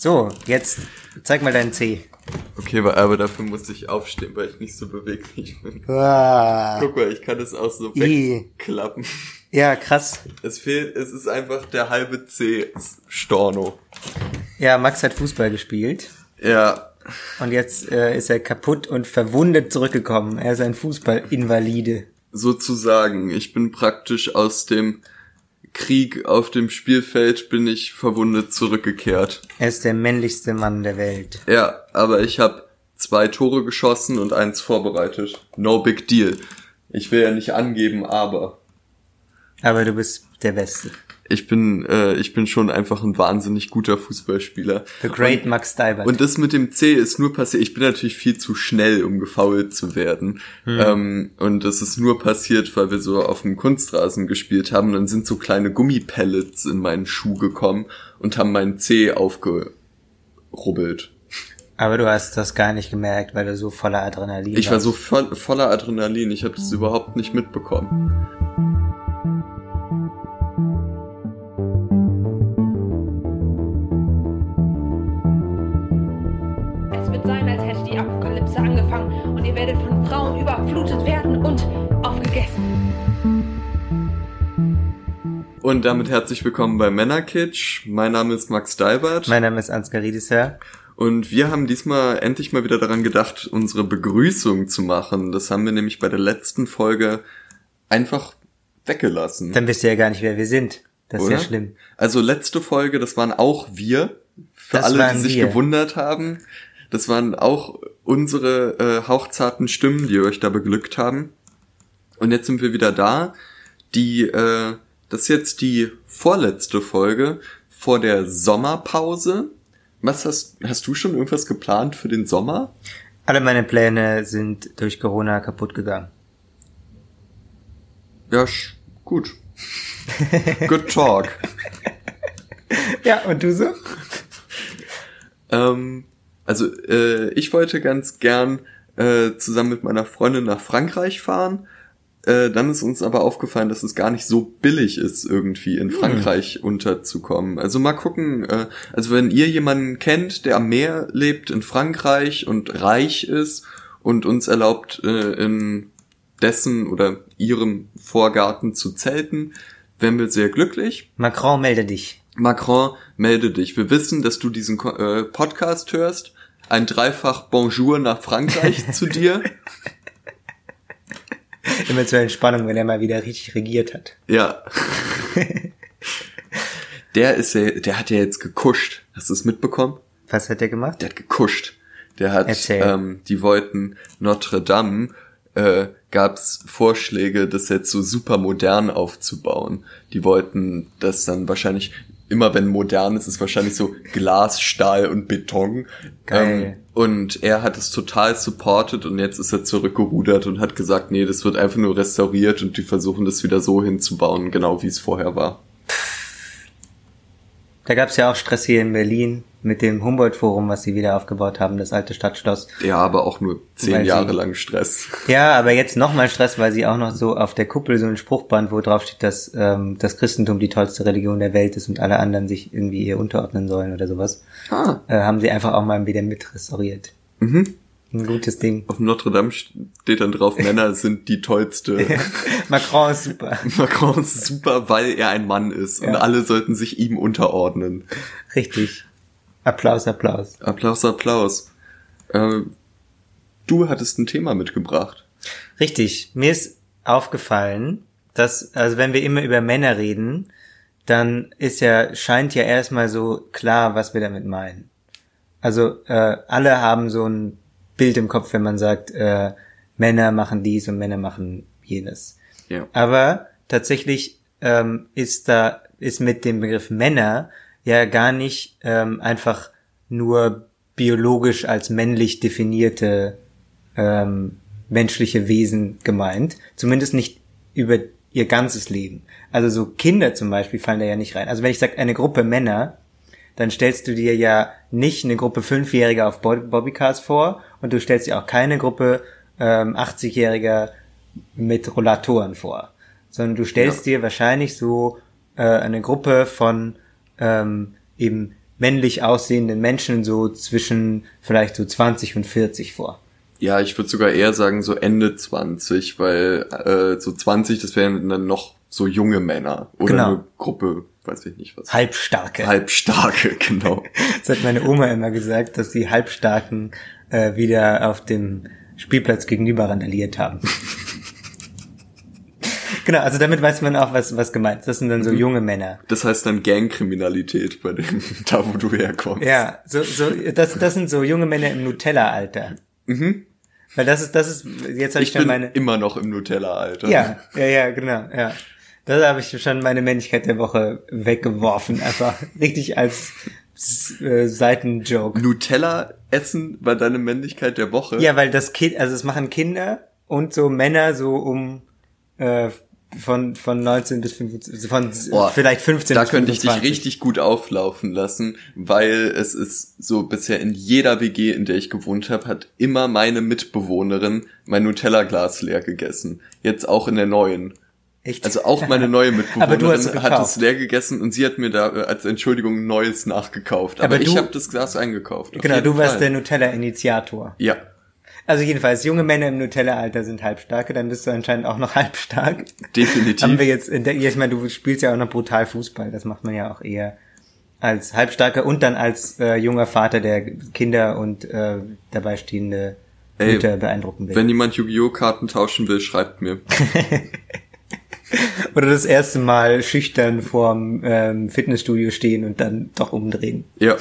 So, jetzt zeig mal deinen C. Okay, aber, aber dafür musste ich aufstehen, weil ich nicht so beweglich bin. Ah, Guck mal, ich kann das auch so wegklappen. ja, krass. Es fehlt, es ist einfach der halbe C Storno. Ja, Max hat Fußball gespielt Ja, und jetzt äh, ist er kaputt und verwundet zurückgekommen. Er ist ein Fußballinvalide. sozusagen. Ich bin praktisch aus dem Krieg auf dem Spielfeld bin ich verwundet zurückgekehrt. Er ist der männlichste Mann der Welt. Ja, aber ich habe zwei Tore geschossen und eins vorbereitet. No big deal. Ich will ja nicht angeben, aber Aber du bist der Beste. Ich bin äh, ich bin schon einfach ein wahnsinnig guter Fußballspieler. The Great Max Steibert. Und das mit dem C ist nur passiert. Ich bin natürlich viel zu schnell, um gefoult zu werden. Ähm, und das ist nur passiert, weil wir so auf dem Kunstrasen gespielt haben. Dann sind so kleine Gummipellets in meinen Schuh gekommen und haben meinen C aufgerubbelt. Aber du hast das gar nicht gemerkt, weil du so voller Adrenalin Ich war warst. so voll, voller Adrenalin. Ich habe das überhaupt nicht mitbekommen. Frauen überflutet werden und aufgegessen. Und damit herzlich willkommen bei Männerkitsch. Mein Name ist Max Dalbert. Mein Name ist Ansgar Riedisher. Und wir haben diesmal endlich mal wieder daran gedacht, unsere Begrüßung zu machen. Das haben wir nämlich bei der letzten Folge einfach weggelassen. Dann wisst ihr ja gar nicht, wer wir sind. Das ist oder? ja schlimm. Also letzte Folge, das waren auch wir. Für Das alle, die sich wir. gewundert haben. Das waren auch unsere äh, hauchzarten Stimmen, die euch da beglückt haben. Und jetzt sind wir wieder da. Die, äh, das ist jetzt die vorletzte Folge vor der Sommerpause. Was hast, hast du schon irgendwas geplant für den Sommer? Alle meine Pläne sind durch Corona kaputt gegangen. Ja, gut. Good talk. Ja, und du so? Ähm, also äh, ich wollte ganz gern äh, zusammen mit meiner Freundin nach Frankreich fahren. Äh, dann ist uns aber aufgefallen, dass es gar nicht so billig ist, irgendwie in Frankreich unterzukommen. Also mal gucken, äh, also wenn ihr jemanden kennt, der am Meer lebt in Frankreich und reich ist und uns erlaubt, äh, in dessen oder ihrem Vorgarten zu zelten, wären wir sehr glücklich. Macron, melde dich. Macron, melde dich. Wir wissen, dass du diesen äh, Podcast hörst. Ein dreifach Bonjour nach Frankreich zu dir. Immer zur Entspannung, wenn er mal wieder richtig regiert hat. Ja. Der ist ja, der hat ja jetzt gekuscht. Hast du es mitbekommen? Was hat er gemacht? Der hat gekuscht. Der hat, Erzähl. ähm, die wollten Notre Dame, äh, gab's Vorschläge, das jetzt so super modern aufzubauen. Die wollten das dann wahrscheinlich, immer wenn modern ist, ist wahrscheinlich so Glas, Stahl und Beton. Geil. Ähm, und er hat es total supported und jetzt ist er zurückgerudert und hat gesagt, nee, das wird einfach nur restauriert und die versuchen das wieder so hinzubauen, genau wie es vorher war. Da gab's ja auch Stress hier in Berlin mit dem Humboldt-Forum, was sie wieder aufgebaut haben, das alte Stadtschloss. Ja, aber auch nur zehn Weil sie- Jahre lang Stress. Ja, aber jetzt nochmal Stress, weil sie auch noch so auf der Kuppel so ein Spruchband, wo drauf steht, dass ähm, das Christentum die tollste Religion der Welt ist und alle anderen sich irgendwie ihr unterordnen sollen oder sowas, Ah. äh, haben sie einfach auch mal wieder mit restauriert. Mhm. Ein gutes Ding. Auf Notre Dame steht dann drauf, Männer sind die tollste. Macron ist super. Macron ist super, weil er ein Mann ist und Ja. alle sollten sich ihm unterordnen. Richtig. Applaus, Applaus. Applaus, Applaus. Äh, du hattest ein Thema mitgebracht. Richtig. Mir ist aufgefallen, dass, also wenn wir immer über Männer reden, dann ist ja, scheint ja erstmal so klar, was wir damit meinen. Also äh, alle haben so ein Bild im Kopf, wenn man sagt, äh, Männer machen dies und Männer machen jenes. Ja. Aber tatsächlich ähm, ist da ist mit dem Begriff Männer ja gar nicht ähm, einfach nur biologisch als männlich definierte ähm, menschliche Wesen gemeint. Zumindest nicht über ihr ganzes Leben. Also so Kinder zum Beispiel fallen da ja nicht rein. Also wenn ich sage eine Gruppe Männer, dann stellst du dir ja nicht eine Gruppe Fünfjähriger auf Bo- Bobbycars vor und du stellst dir auch keine Gruppe ähm, 80-Jähriger mit Rollatoren vor, sondern du stellst dir wahrscheinlich so äh, eine Gruppe von ähm, eben männlich aussehenden Menschen so zwischen vielleicht so 20 und 40 vor. Ja, ich würde sogar eher sagen so Ende 20, weil äh, so 20, das wären dann noch so junge Männer oder Genau. eine Gruppe, weiß ich nicht was. Halbstarke. Halbstarke, genau. Das hat meine Oma immer gesagt, dass die Halbstarken äh, wieder auf dem Spielplatz gegenüber randaliert haben. genau, also damit weiß man auch, was, was gemeint ist. Das sind dann so junge Männer. Das heißt dann Gangkriminalität bei dem, da wo du herkommst. Ja, so, so, das, das sind so junge Männer im Nutella-Alter. Mhm. Weil das ist, das ist, jetzt habe ich, Ich schon bin meine. immer noch im Nutella-Alter. Ja, ja, ja, genau, ja. Da habe ich schon meine Männlichkeit der Woche weggeworfen, einfach richtig als äh, Seitenjoke. Nutella essen war deine Männlichkeit der Woche? Ja, weil das Kind, also es machen Kinder und so Männer so um äh, von von 19 bis 25, von Boah, vielleicht 15 Da bis könnte ich dich 25. richtig gut auflaufen lassen, weil es ist so bisher in jeder WG, in der ich gewohnt habe, hat immer meine Mitbewohnerin mein Nutella-Glas leer gegessen. Jetzt auch in der neuen. Echt? Also auch meine neue Mitbewohnerin hat es leer gegessen und sie hat mir da äh, als Entschuldigung ein neues nachgekauft. Aber, Aber ich habe das Glas eingekauft. auf genau, du warst Fall. der Nutella-Initiator. Ja, Also jedenfalls, junge Männer im Nutella-Alter sind halbstarke, dann bist du anscheinend auch noch halbstark. definitiv. Haben wir jetzt, in der, ich meine, du spielst ja auch noch brutal Fußball, das macht man ja auch eher als halbstarker und dann als äh, junger Vater, der Kinder und äh, dabei stehende Ey, Mütter beeindrucken will. Wenn jemand Yu-Gi-Oh! Karten tauschen will, schreibt mir. Oder das erste Mal schüchtern vorm ähm, Fitnessstudio stehen und dann doch umdrehen. Ja.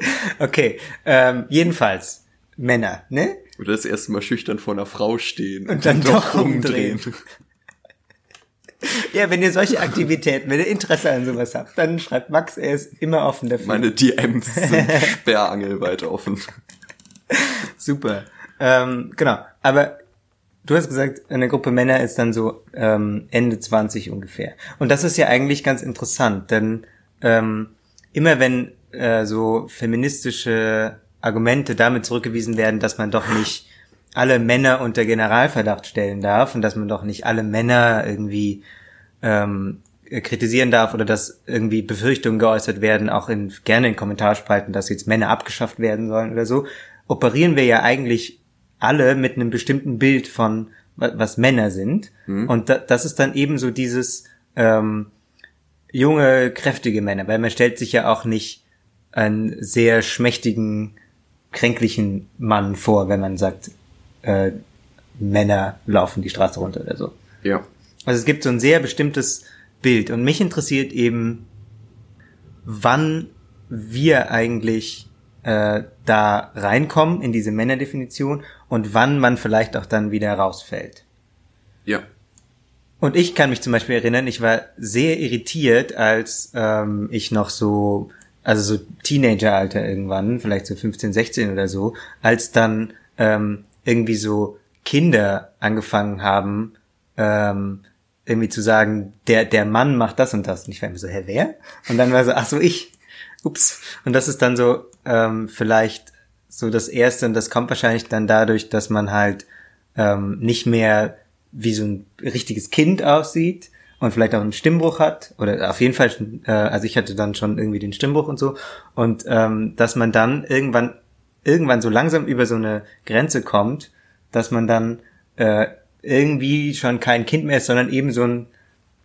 Okay, ähm, jedenfalls Männer, ne? Oder das erste Mal schüchtern vor einer Frau stehen Und dann doch umdrehen. Ja, wenn ihr solche Aktivitäten, wenn ihr Interesse an sowas habt, dann schreibt Max, er ist immer offen dafür. Meine DMs sind sperrangelweit offen. Super. Ähm, genau. Aber du hast gesagt, eine Gruppe Männer ist dann so ähm, Ende 20 ungefähr. Und das ist ja eigentlich ganz interessant, denn ähm, immer wenn äh, so feministische Argumente damit zurückgewiesen werden, dass man doch nicht alle Männer unter Generalverdacht stellen darf und dass man doch nicht alle Männer irgendwie ähm, kritisieren darf oder dass irgendwie Befürchtungen geäußert werden, auch in, gerne in Kommentarspalten, dass jetzt Männer abgeschafft werden sollen oder so, operieren wir ja eigentlich alle mit einem bestimmten Bild von, wa- was Männer sind. Und da, das ist dann eben so dieses ähm, junge, kräftige Männer, weil man stellt sich ja auch nicht einen sehr schmächtigen, kränklichen Mann vor, wenn man sagt, äh, Männer laufen die Straße runter oder so. Ja. Also es gibt so ein sehr bestimmtes Bild und mich interessiert eben, wann wir eigentlich äh, da reinkommen in diese Männerdefinition und wann man vielleicht auch dann wieder rausfällt. Ja. Und ich kann mich zum Beispiel erinnern, ich war sehr irritiert, als ähm, ich noch so, also so Teenageralter irgendwann, vielleicht so 15, 16 oder so, als dann ähm, irgendwie so Kinder angefangen haben, ähm, irgendwie zu sagen, der, der Mann macht das und das. Und ich war immer so, hä, wer? Und dann war so, ach so, ich. Ups. Und das ist dann so ähm, vielleicht so das Erste und das kommt wahrscheinlich dann dadurch, dass man halt ähm, nicht mehr wie so ein richtiges Kind aussieht und vielleicht auch einen Stimmbruch hat oder auf jeden Fall, äh, also ich hatte dann schon irgendwie den Stimmbruch und so und ähm, dass man dann irgendwann irgendwann so langsam über so eine Grenze kommt, dass man dann äh, irgendwie schon kein Kind mehr ist, sondern eben so ein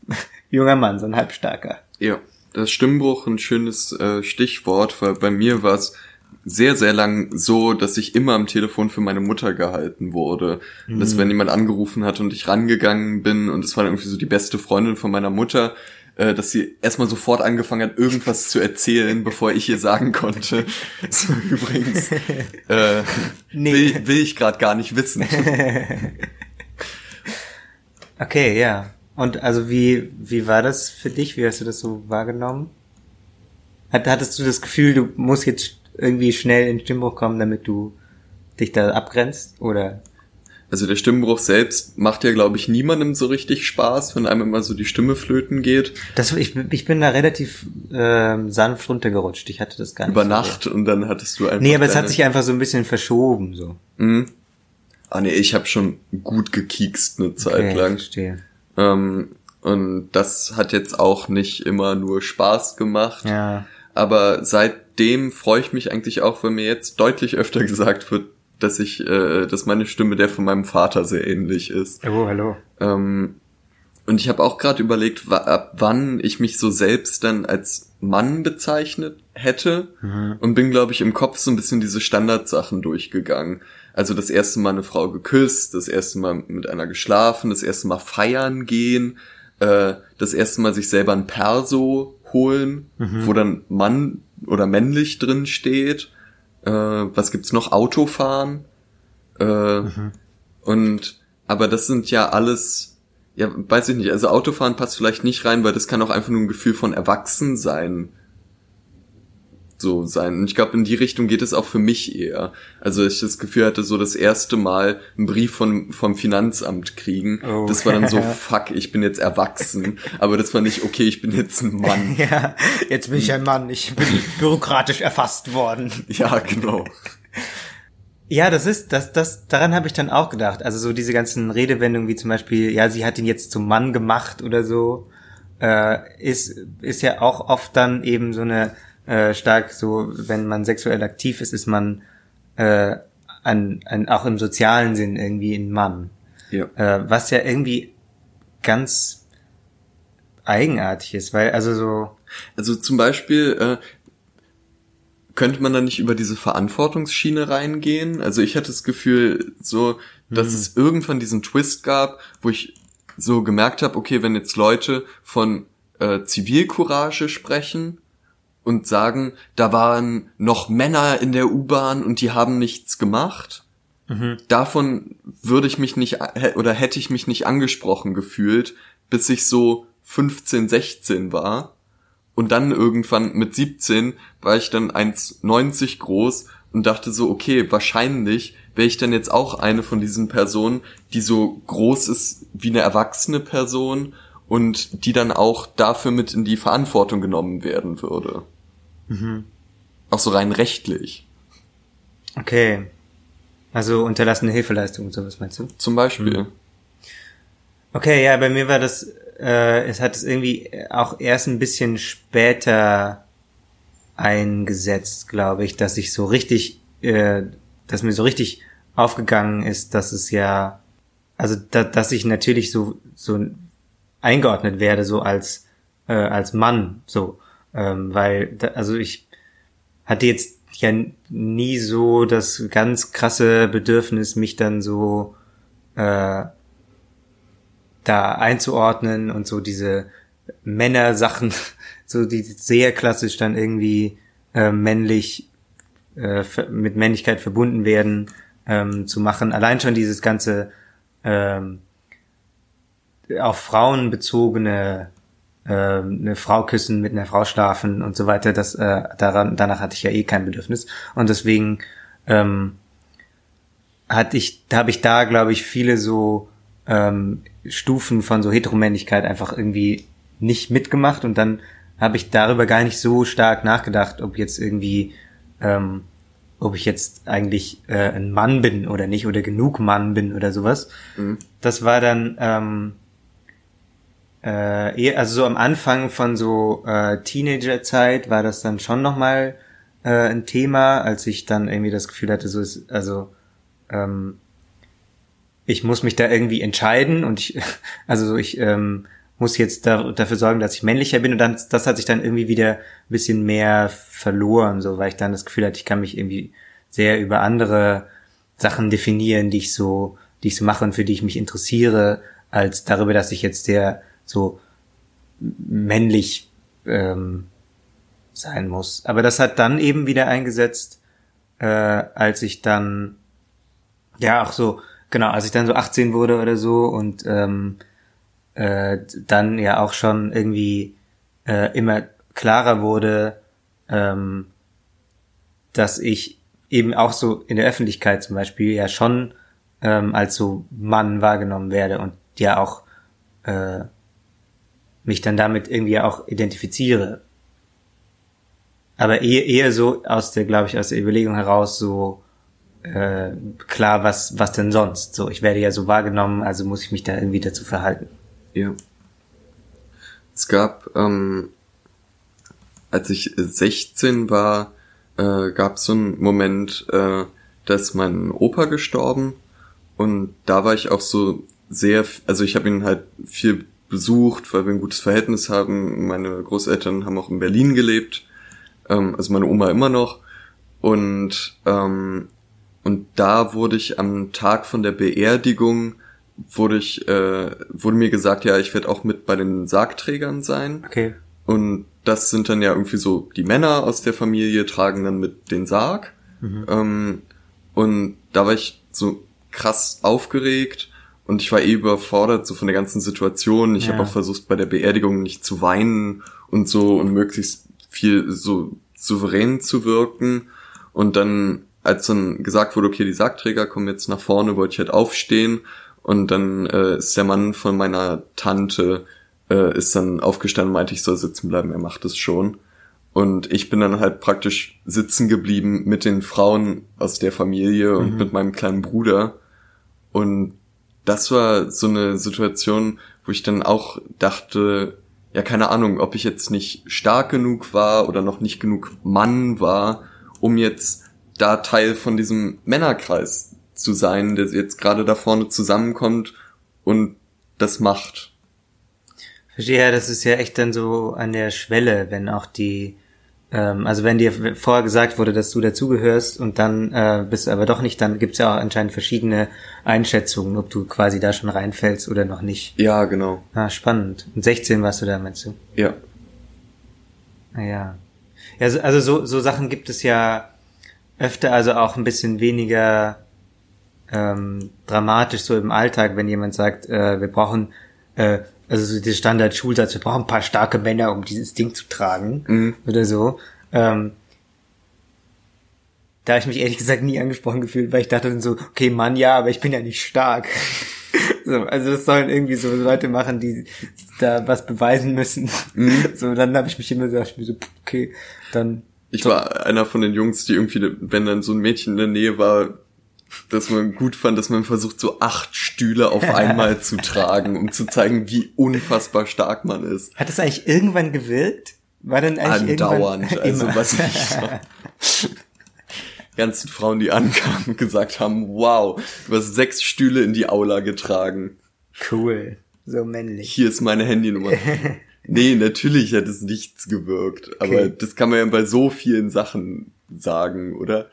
junger Mann, so ein halbstarker. Ja. Das Stimmbruch ein schönes äh, Stichwort, weil bei mir war es sehr, sehr lang so, dass ich immer am Telefon für meine Mutter gehalten wurde. Und Dass wenn jemand angerufen hat und ich rangegangen bin und es war irgendwie so die beste Freundin von meiner Mutter, äh, dass sie erstmal sofort angefangen hat, irgendwas zu erzählen, bevor ich ihr sagen konnte. So, übrigens, äh, Nee. will, will ich gerade gar nicht wissen. Okay, ja. Und also wie, wie war das für dich? Wie hast du das so wahrgenommen? Hat, hattest du das Gefühl, du musst jetzt irgendwie schnell in den Stimmbruch kommen, damit du dich da abgrenzt? Oder? Also der Stimmbruch selbst macht ja, glaube ich, niemandem so richtig Spaß, wenn einem immer so die Stimme flöten geht. Das, ich, ich bin da relativ ähm, sanft runtergerutscht. Ich hatte das gar nicht. Über so Nacht und dann hattest du einfach. Nee, aber es hat sich einfach so ein bisschen verschoben, so. Mhm. Ah nee, ich habe schon gut gekiekst eine Zeit Okay, lang. verstehe. Ähm, Und das hat jetzt auch nicht immer nur Spaß gemacht. Ja. Aber seitdem freue ich mich eigentlich auch, wenn mir jetzt deutlich öfter gesagt wird, dass ich, äh, dass meine Stimme der von meinem Vater sehr ähnlich ist. Oh, hallo. Ähm, und ich habe auch gerade überlegt, ab wann ich mich so selbst dann als Mann bezeichnet hätte Mhm. und bin, glaube ich, im Kopf so ein bisschen diese Standardsachen durchgegangen. Also das erste Mal eine Frau geküsst, das erste Mal mit einer geschlafen, das erste Mal feiern gehen, äh, das erste Mal sich selber ein Perso holen, wo dann Mann oder männlich drin steht. Äh, was gibt's noch? Autofahren. Äh, Und aber das sind ja alles, ja, weiß ich nicht, also Autofahren passt vielleicht nicht rein, weil das kann auch einfach nur ein Gefühl von Erwachsensein so sein. Und ich glaube, in die Richtung geht es auch für mich eher. Also ich das Gefühl hatte, so das erste Mal einen Brief von, vom Finanzamt kriegen. Oh. Das war dann so, fuck, ich bin jetzt erwachsen. Aber das war nicht, okay, ich bin jetzt ein Mann. Ja, jetzt bin ich ein Mann, ich bin bürokratisch erfasst worden. Ja, genau. Ja, das ist, das, das, daran habe ich dann auch gedacht. Also so diese ganzen Redewendungen wie zum Beispiel, ja, sie hat ihn jetzt zum Mann gemacht oder so, äh, ist, ist ja auch oft dann eben so eine äh, stark so, wenn man sexuell aktiv ist, ist man äh, ein, ein, auch im sozialen Sinn irgendwie ein Mann. Ja. Äh, was ja irgendwie ganz eigenartig ist, weil also so, Also zum Beispiel äh, könnte man da nicht über diese Verantwortungsschiene reingehen. Also ich hatte das Gefühl, so, dass es irgendwann diesen Twist gab, wo ich so gemerkt habe, okay, wenn jetzt Leute von äh, Zivilcourage sprechen und sagen, da waren noch Männer in der U-Bahn und die haben nichts gemacht, davon würde ich mich nicht oder hätte ich mich nicht angesprochen gefühlt, bis ich so 15, 16 war. Und dann irgendwann mit 17 war ich dann 1,90 groß und dachte so, okay, wahrscheinlich wäre ich dann jetzt auch eine von diesen Personen, die so groß ist wie eine erwachsene Person und die dann auch dafür mit in die Verantwortung genommen werden würde. Auch so rein rechtlich. okay. Also unterlassene Hilfeleistung und sowas meinst du? Zum Beispiel. Okay, ja, bei mir war das, äh, es hat es irgendwie auch erst ein bisschen später eingesetzt, glaube ich, dass ich so richtig, äh, dass mir so richtig aufgegangen ist, dass es ja, also da, dass ich natürlich so so eingeordnet werde so als äh, als Mann so, ähm, weil da, also ich hatte jetzt ja nie so das ganz krasse Bedürfnis, mich dann so äh, da einzuordnen und so diese Männersachen, so die sehr klassisch dann irgendwie äh, männlich äh, mit Männlichkeit verbunden werden, ähm, zu machen. Allein schon dieses ganze ähm, auf Frauen bezogene ähm, eine Frau küssen, mit einer Frau schlafen und so weiter, das äh, daran danach hatte ich ja eh kein Bedürfnis. Und deswegen ähm, hatte ich, da habe ich da glaube ich viele so ähm, Stufen von so Heteromännlichkeit einfach irgendwie nicht mitgemacht. Und dann habe ich darüber gar nicht so stark nachgedacht, ob jetzt irgendwie ähm, ob ich jetzt eigentlich äh, ein Mann bin oder nicht oder genug Mann bin oder sowas. Das war dann ähm, äh, eher, also so am Anfang von so äh, Teenagerzeit war das dann schon nochmal äh, ein Thema, als ich dann irgendwie das Gefühl hatte, so ist, also ähm, ich muss mich da irgendwie entscheiden und ich, also so ich ähm, muss jetzt da, dafür sorgen, dass ich männlicher bin und dann, das hat sich dann irgendwie wieder ein bisschen mehr verloren, so, weil ich dann das Gefühl hatte, ich kann mich irgendwie sehr über andere Sachen definieren, die ich so, die ich so mache und für die ich mich interessiere, als darüber, dass ich jetzt sehr so männlich ähm, sein muss. Aber das hat dann eben wieder eingesetzt, äh, als ich dann ja auch so genau, als ich dann so 18 wurde oder so und ähm, äh, dann ja auch schon irgendwie äh, immer klarer wurde, ähm, dass ich eben auch so in der Öffentlichkeit zum Beispiel ja schon ähm, als so Mann wahrgenommen werde und ja auch äh, mich dann damit irgendwie auch identifiziere. Aber eher, eher so aus der, glaube ich, aus der Überlegung heraus so äh, klar, was, was denn sonst? So, ich werde ja so wahrgenommen, also muss ich mich da irgendwie dazu verhalten. Ja. Es gab, ähm, als ich 16 war, äh, gab es so einen Moment, äh, da ist mein Opa gestorben und da war ich auch so sehr, also ich habe ihn halt viel besucht, weil wir ein gutes Verhältnis haben. Meine Großeltern haben auch in Berlin gelebt, ähm, also meine Oma immer noch. Und ähm, und da wurde ich am Tag von der Beerdigung wurde ich äh, wurde mir gesagt, ja, ich werde auch mit bei den Sargträgern sein. Okay. Und das sind dann ja irgendwie so die Männer aus der Familie tragen dann mit den Sarg. Mhm. Ähm, und da war ich so krass aufgeregt und ich war eh überfordert so von der ganzen Situation. Ich Ja. habe auch versucht bei der Beerdigung nicht zu weinen und so und möglichst viel so souverän zu wirken. Und dann, als dann gesagt wurde, okay, die Sargträger kommen jetzt nach vorne, wollte ich halt aufstehen. Und dann äh, ist der Mann von meiner Tante äh, ist dann aufgestanden und meinte, ich soll sitzen bleiben, er macht es schon. Und ich bin dann halt praktisch sitzen geblieben mit den Frauen aus der Familie und Mhm. mit meinem kleinen Bruder. Und das war so eine Situation, wo ich dann auch dachte, ja, keine Ahnung, ob ich jetzt nicht stark genug war oder noch nicht genug Mann war, um jetzt da Teil von diesem Männerkreis zu sein, der jetzt gerade da vorne zusammenkommt und das macht. Verstehe, ja, das ist ja echt dann so an der Schwelle, wenn auch die, ähm, also wenn dir vorher gesagt wurde, dass du dazugehörst und dann äh, bist du aber doch nicht, dann gibt's ja auch anscheinend verschiedene Einschätzungen, ob du quasi da schon reinfällst oder noch nicht. Ja, genau. Ah, spannend. Und 16 warst du da, meinst du? Ja. Naja. Ja, so- also so, so Sachen gibt es ja öfter, also auch ein bisschen weniger ähm, dramatisch so im Alltag, wenn jemand sagt, äh, wir brauchen, äh, also so der Standard-Schulsatz, wir brauchen ein paar starke Männer, um dieses Ding zu tragen Mhm. oder so. Ähm, da habe ich mich ehrlich gesagt nie angesprochen gefühlt, weil ich dachte dann so, okay, Mann, ja, aber ich bin ja nicht stark. so, also das sollen irgendwie so Leute machen, die da was beweisen müssen. So, dann habe ich mich immer gesagt, ich mir so, okay, dann Ich war einer von den Jungs, die irgendwie, wenn dann so ein Mädchen in der Nähe war, dass man gut fand, dass man versucht, so acht Stühle auf einmal zu tragen, um zu zeigen, wie unfassbar stark man ist. Hat das eigentlich irgendwann gewirkt? War dann eigentlich Andauernd. irgendwann Also immer? was ich ganzen Frauen, die ankamen und gesagt haben, wow, du hast sechs Stühle in die Aula getragen. cool, so männlich. Hier ist meine Handynummer. Nee, natürlich hat es nichts gewirkt. Aber Okay. das kann man ja bei so vielen Sachen sagen, oder?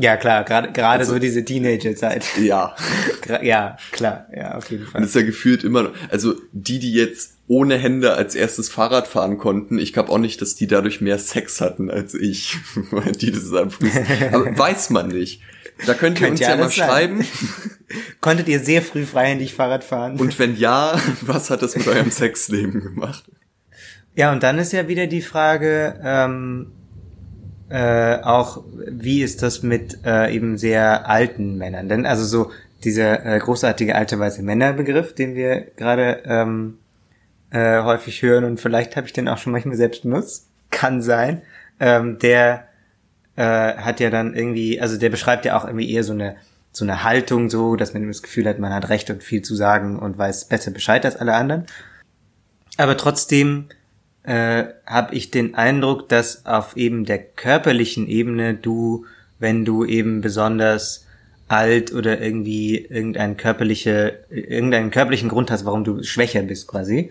Ja klar, gerade gerade Also- so diese Teenager-Zeit. Ja. Ja, klar, ja auf jeden Und Fall. es ist ja gefühlt immer noch, also die, die jetzt ohne Hände als erstes Fahrrad fahren konnten, ich glaube auch nicht, dass die dadurch mehr Sex hatten als ich, weil die das am frühesten. Aber weiß man nicht. Da könnt ihr Könnte uns ja mal schreiben. Konntet ihr sehr früh freihändig Fahrrad fahren? Und wenn ja, was hat das mit eurem Sexleben gemacht? Ja, und dann ist ja wieder die Frage, ähm, äh, auch, wie ist das mit äh, eben sehr alten Männern? Denn also so dieser äh, großartige alte weiße Männerbegriff, den wir gerade ähm, äh, häufig hören und vielleicht habe ich den auch schon manchmal selbst benutzt, kann sein, ähm, der äh, hat ja dann irgendwie, also der beschreibt ja auch irgendwie eher so eine so eine Haltung so, dass man das Gefühl hat, man hat Recht und viel zu sagen und weiß besser Bescheid als alle anderen. Aber trotzdem äh, habe ich den Eindruck, dass auf eben der körperlichen Ebene du, wenn du eben besonders alt oder irgendwie irgendein körperliche, irgendeinen körperlichen Grund hast, warum du schwächer bist quasi,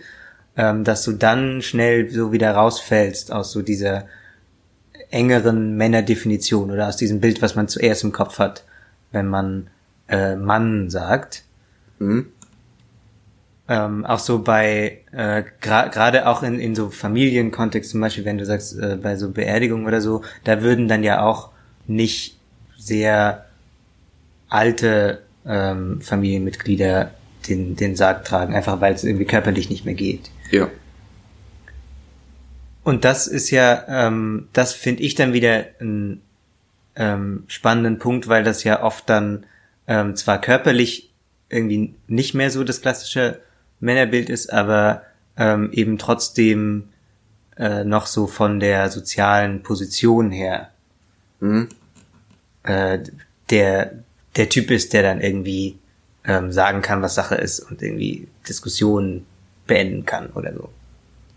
ähm, dass du dann schnell so wieder rausfällst aus so dieser engeren Männerdefinition oder aus diesem Bild, was man zuerst im Kopf hat, wenn man äh, Mann sagt. Hm? Ähm, auch so bei, äh, gra- gerade auch in, in so Familienkontext, zum Beispiel, wenn du sagst, äh, bei so Beerdigungen oder so, da würden dann ja auch nicht sehr alte ähm, Familienmitglieder den, den Sarg tragen, einfach weil es irgendwie körperlich nicht mehr geht. Ja. Und das ist ja, ähm, das finde ich dann wieder einen ähm, spannenden Punkt, weil das ja oft dann ähm, zwar körperlich irgendwie nicht mehr so das klassische Männerbild ist, aber ähm, eben trotzdem äh, noch so von der sozialen Position her Hm? äh, der der Typ ist, der dann irgendwie ähm, sagen kann, was Sache ist und irgendwie Diskussionen beenden kann oder so.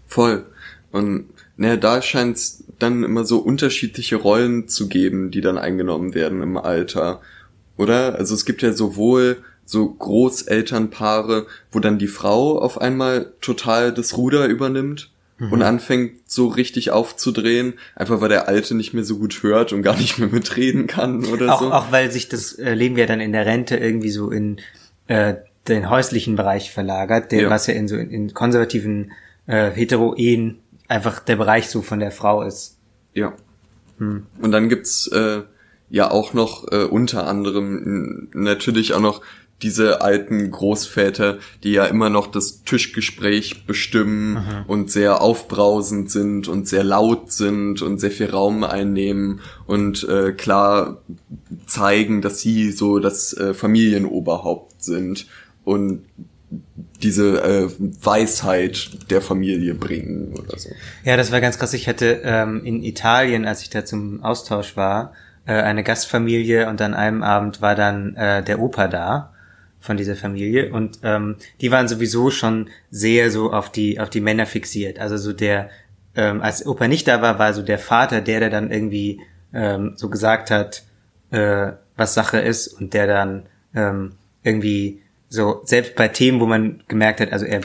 Voll. Und naja, da scheint es dann immer so unterschiedliche Rollen zu geben, die dann eingenommen werden im Alter. Oder? Also es gibt ja sowohl so Großelternpaare, wo dann die Frau auf einmal total das Ruder übernimmt mhm. und anfängt so richtig aufzudrehen, einfach weil der Alte nicht mehr so gut hört und gar nicht mehr mitreden kann oder auch, so. Auch weil sich das äh, Leben ja dann in der Rente irgendwie so in äh, den häuslichen Bereich verlagert, der, ja. was ja in so in, in konservativen äh, Hetero-Ehen einfach der Bereich so von der Frau ist. Ja. Hm. Und dann gibt's äh, ja auch noch äh, unter anderem natürlich auch noch diese alten Großväter, die ja immer noch das Tischgespräch bestimmen Aha. und sehr aufbrausend sind und sehr laut sind und sehr viel Raum einnehmen und äh, klar zeigen, dass sie so das äh, Familienoberhaupt sind und diese äh, Weisheit der Familie bringen oder so. Ja, das war ganz krass. Ich hatte ähm, in Italien, als ich da zum Austausch war, äh, eine Gastfamilie und an einem Abend war dann äh, der Opa da von dieser Familie und ähm, die waren sowieso schon sehr so auf die auf die Männer fixiert. Also so der ähm, als Opa nicht da war, war so der Vater, der der dann irgendwie ähm, so gesagt hat, äh, was Sache ist und der dann ähm, irgendwie so selbst bei Themen, wo man gemerkt hat, also er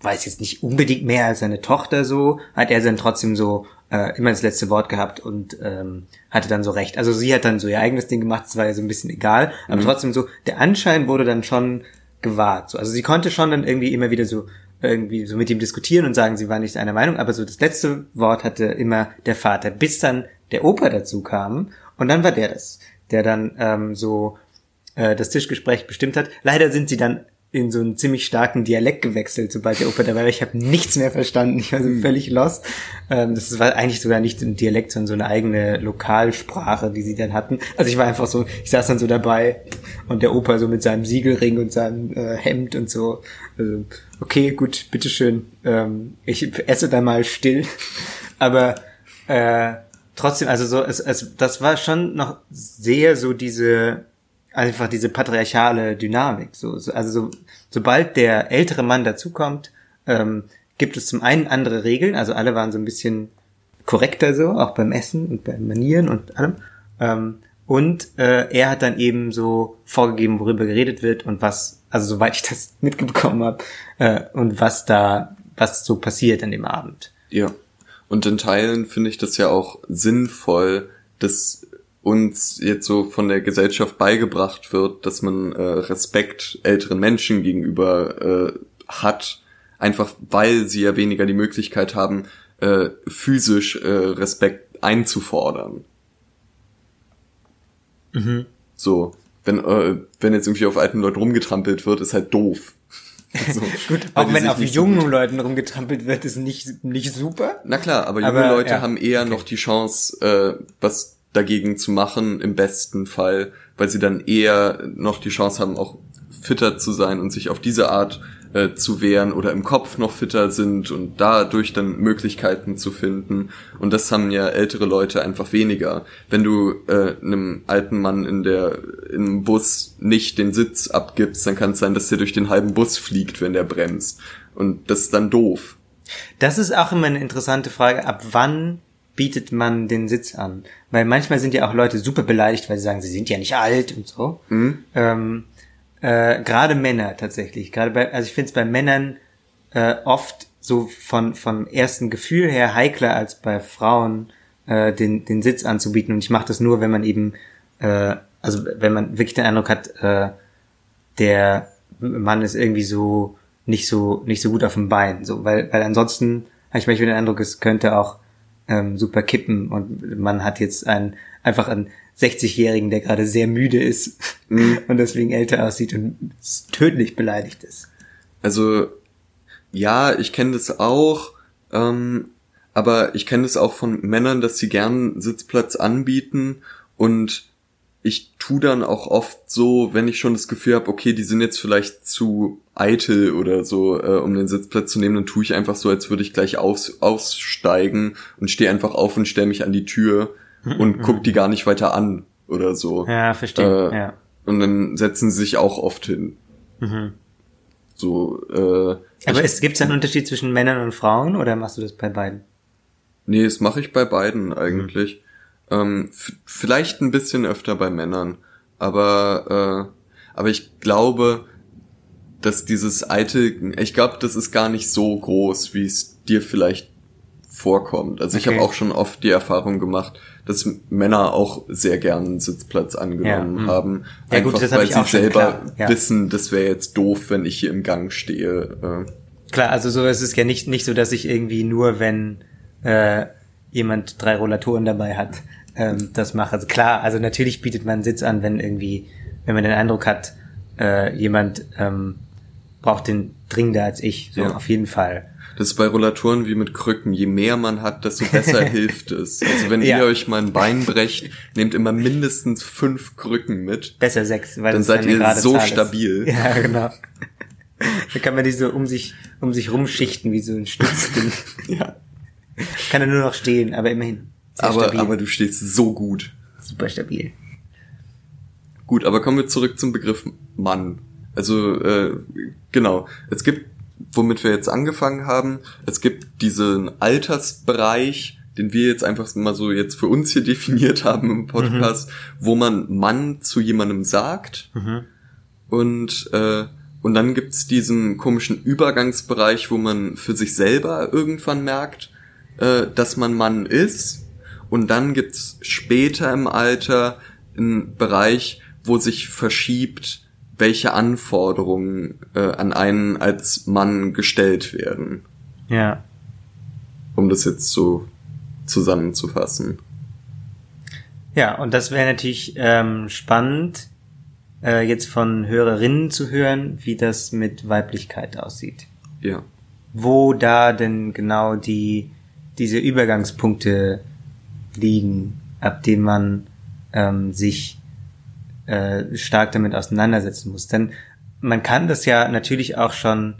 weiß jetzt nicht unbedingt mehr als seine Tochter so, hat er dann trotzdem so äh, immer das letzte Wort gehabt und ähm, hatte dann so recht. Also sie hat dann so ihr eigenes Ding gemacht, es war ja so ein bisschen egal, aber mhm. trotzdem so, der Anschein wurde dann schon gewahrt. So. Also sie konnte schon dann irgendwie immer wieder so irgendwie so mit ihm diskutieren und sagen, sie war nicht einer Meinung, aber so das letzte Wort hatte immer der Vater, bis dann der Opa dazu kam und dann war der das, der dann ähm, so äh, das Tischgespräch bestimmt hat. Leider sind sie dann in so einen ziemlich starken Dialekt gewechselt, sobald der Opa dabei war. Ich habe nichts mehr verstanden. Ich war so hm. völlig lost. Ähm, das war eigentlich sogar nicht ein Dialekt, sondern so eine eigene Lokalsprache, die sie dann hatten. Also ich war einfach so, ich saß dann so dabei und der Opa so mit seinem Siegelring und seinem äh, Hemd und so. Also, okay, gut, bitteschön. Ähm, ich esse da mal still. Aber äh, trotzdem, also so, es, es, das war schon noch sehr so diese einfach diese patriarchale Dynamik. So, so, also so, sobald der ältere Mann dazukommt, ähm, gibt es zum einen andere Regeln, also alle waren so ein bisschen korrekter so, auch beim Essen und beim Manieren und allem. Ähm, und äh, er hat dann eben so vorgegeben, worüber geredet wird und was, also soweit ich das mitbekommen habe, äh, und was da, was so passiert an dem Abend. Ja. Und in Teilen finde ich das ja auch sinnvoll, dass uns jetzt so von der Gesellschaft beigebracht wird, dass man äh, Respekt älteren Menschen gegenüber äh, hat, einfach weil sie ja weniger die Möglichkeit haben, äh, physisch äh, Respekt einzufordern. Mhm. So, wenn, äh, wenn jetzt irgendwie auf alten Leuten rumgetrampelt wird, ist halt doof. So, gut, auch wenn auf jungen so Leuten rumgetrampelt wird, ist nicht, nicht super. Na klar, aber junge aber, Leute ja. haben eher okay. noch die Chance, äh, was dagegen zu machen, im besten Fall, weil sie dann eher noch die Chance haben, auch fitter zu sein und sich auf diese Art äh, zu wehren oder im Kopf noch fitter sind und dadurch dann Möglichkeiten zu finden. Und das haben ja ältere Leute einfach weniger. Wenn du äh, einem alten Mann in der im Bus nicht den Sitz abgibst, dann kann es sein, dass der durch den halben Bus fliegt, wenn der bremst. Und das ist dann doof. Das ist auch immer eine interessante Frage. Ab wann bietet man den Sitz an? Weil manchmal sind ja auch Leute super beleidigt, weil sie sagen, sie sind ja nicht alt und so. Mhm. Ähm, äh, gerade Männer tatsächlich. Gerade bei, also ich finde es bei Männern äh, oft so von vom ersten Gefühl her heikler als bei Frauen äh, den den Sitz anzubieten. Und ich mache das nur, wenn man eben äh, also wenn man wirklich den Eindruck hat, äh, der Mann ist irgendwie so nicht so nicht so gut auf dem Bein, so weil weil ansonsten habe ich manchmal den Eindruck, es könnte auch ähm, super kippen und man hat jetzt einen, einfach einen 60-Jährigen, der gerade sehr müde ist mhm. und deswegen älter aussieht und tödlich beleidigt ist. Also ja, ich kenne das auch, ähm, aber ich kenne das auch von Männern, dass sie gern Sitzplatz anbieten und ich tu dann auch oft so, wenn ich schon das Gefühl habe, okay, die sind jetzt vielleicht zu eitel oder so, äh, um den Sitzplatz zu nehmen, dann tue ich einfach so, als würde ich gleich aus, aussteigen und stehe einfach auf und stelle mich an die Tür und guck die gar nicht weiter an oder so. Ja, verstehe. Äh, ja. Und dann setzen sie sich auch oft hin. Mhm. So, äh, Aber es gibt einen Unterschied zwischen Männern und Frauen oder machst du das bei beiden? Nee, das mache ich bei beiden eigentlich. Ähm, vielleicht ein bisschen öfter bei Männern, aber äh, aber ich glaube, dass dieses alte, ich glaube, das ist gar nicht so groß, wie es dir vielleicht vorkommt. Also ich Okay. habe auch schon oft die Erfahrung gemacht, dass Männer auch sehr gern einen Sitzplatz angenommen Ja, hm. haben, Ja, gut, einfach hab weil ich sie selber ja. wissen, das wäre jetzt doof, wenn ich hier im Gang stehe. Äh, Klar, also so ist es ja nicht, nicht so, dass ich irgendwie nur, wenn äh, jemand drei Rollatoren dabei hat, ähm, das mache. Also klar, also natürlich bietet man einen Sitz an, wenn irgendwie, wenn man den Eindruck hat, äh, jemand ähm, braucht den dringender als ich, so Ja. auf jeden Fall. Das ist bei Rollatoren wie mit Krücken. Je mehr man hat, desto besser hilft es. Also wenn Ja. ihr euch mal ein Bein brecht, nehmt immer mindestens fünf Krücken mit. Besser sechs, weil Dann seid ihr so Zahl ist. stabil. Ja, genau. Da kann man die so um sich, um sich rumschichten, wie so ein Stützding. Ja. Kann er nur noch stehen, aber immerhin. Sehr Aber, stabil. aber du stehst so gut. Super stabil. Gut, aber kommen wir zurück zum Begriff Mann. Also, äh, genau. Es gibt, womit wir jetzt angefangen haben, es gibt diesen Altersbereich, den wir jetzt einfach mal so jetzt für uns hier definiert haben im Podcast, wo man Mann zu jemandem sagt. Und, äh, und dann gibt's diesen komischen Übergangsbereich, wo man für sich selber irgendwann merkt, äh, dass man Mann ist. Und dann gibt's später im Alter einen Bereich, wo sich verschiebt, welche Anforderungen äh, an einen als Mann gestellt werden. Ja. Um das jetzt so zusammenzufassen. Ja, und das wäre natürlich ähm, spannend, äh, jetzt von Hörerinnen zu hören, wie das mit Weiblichkeit aussieht. Ja. Wo da denn genau die diese Übergangspunkte liegen, ab denen man ähm, sich äh, stark damit auseinandersetzen muss. Denn man kann das ja natürlich auch schon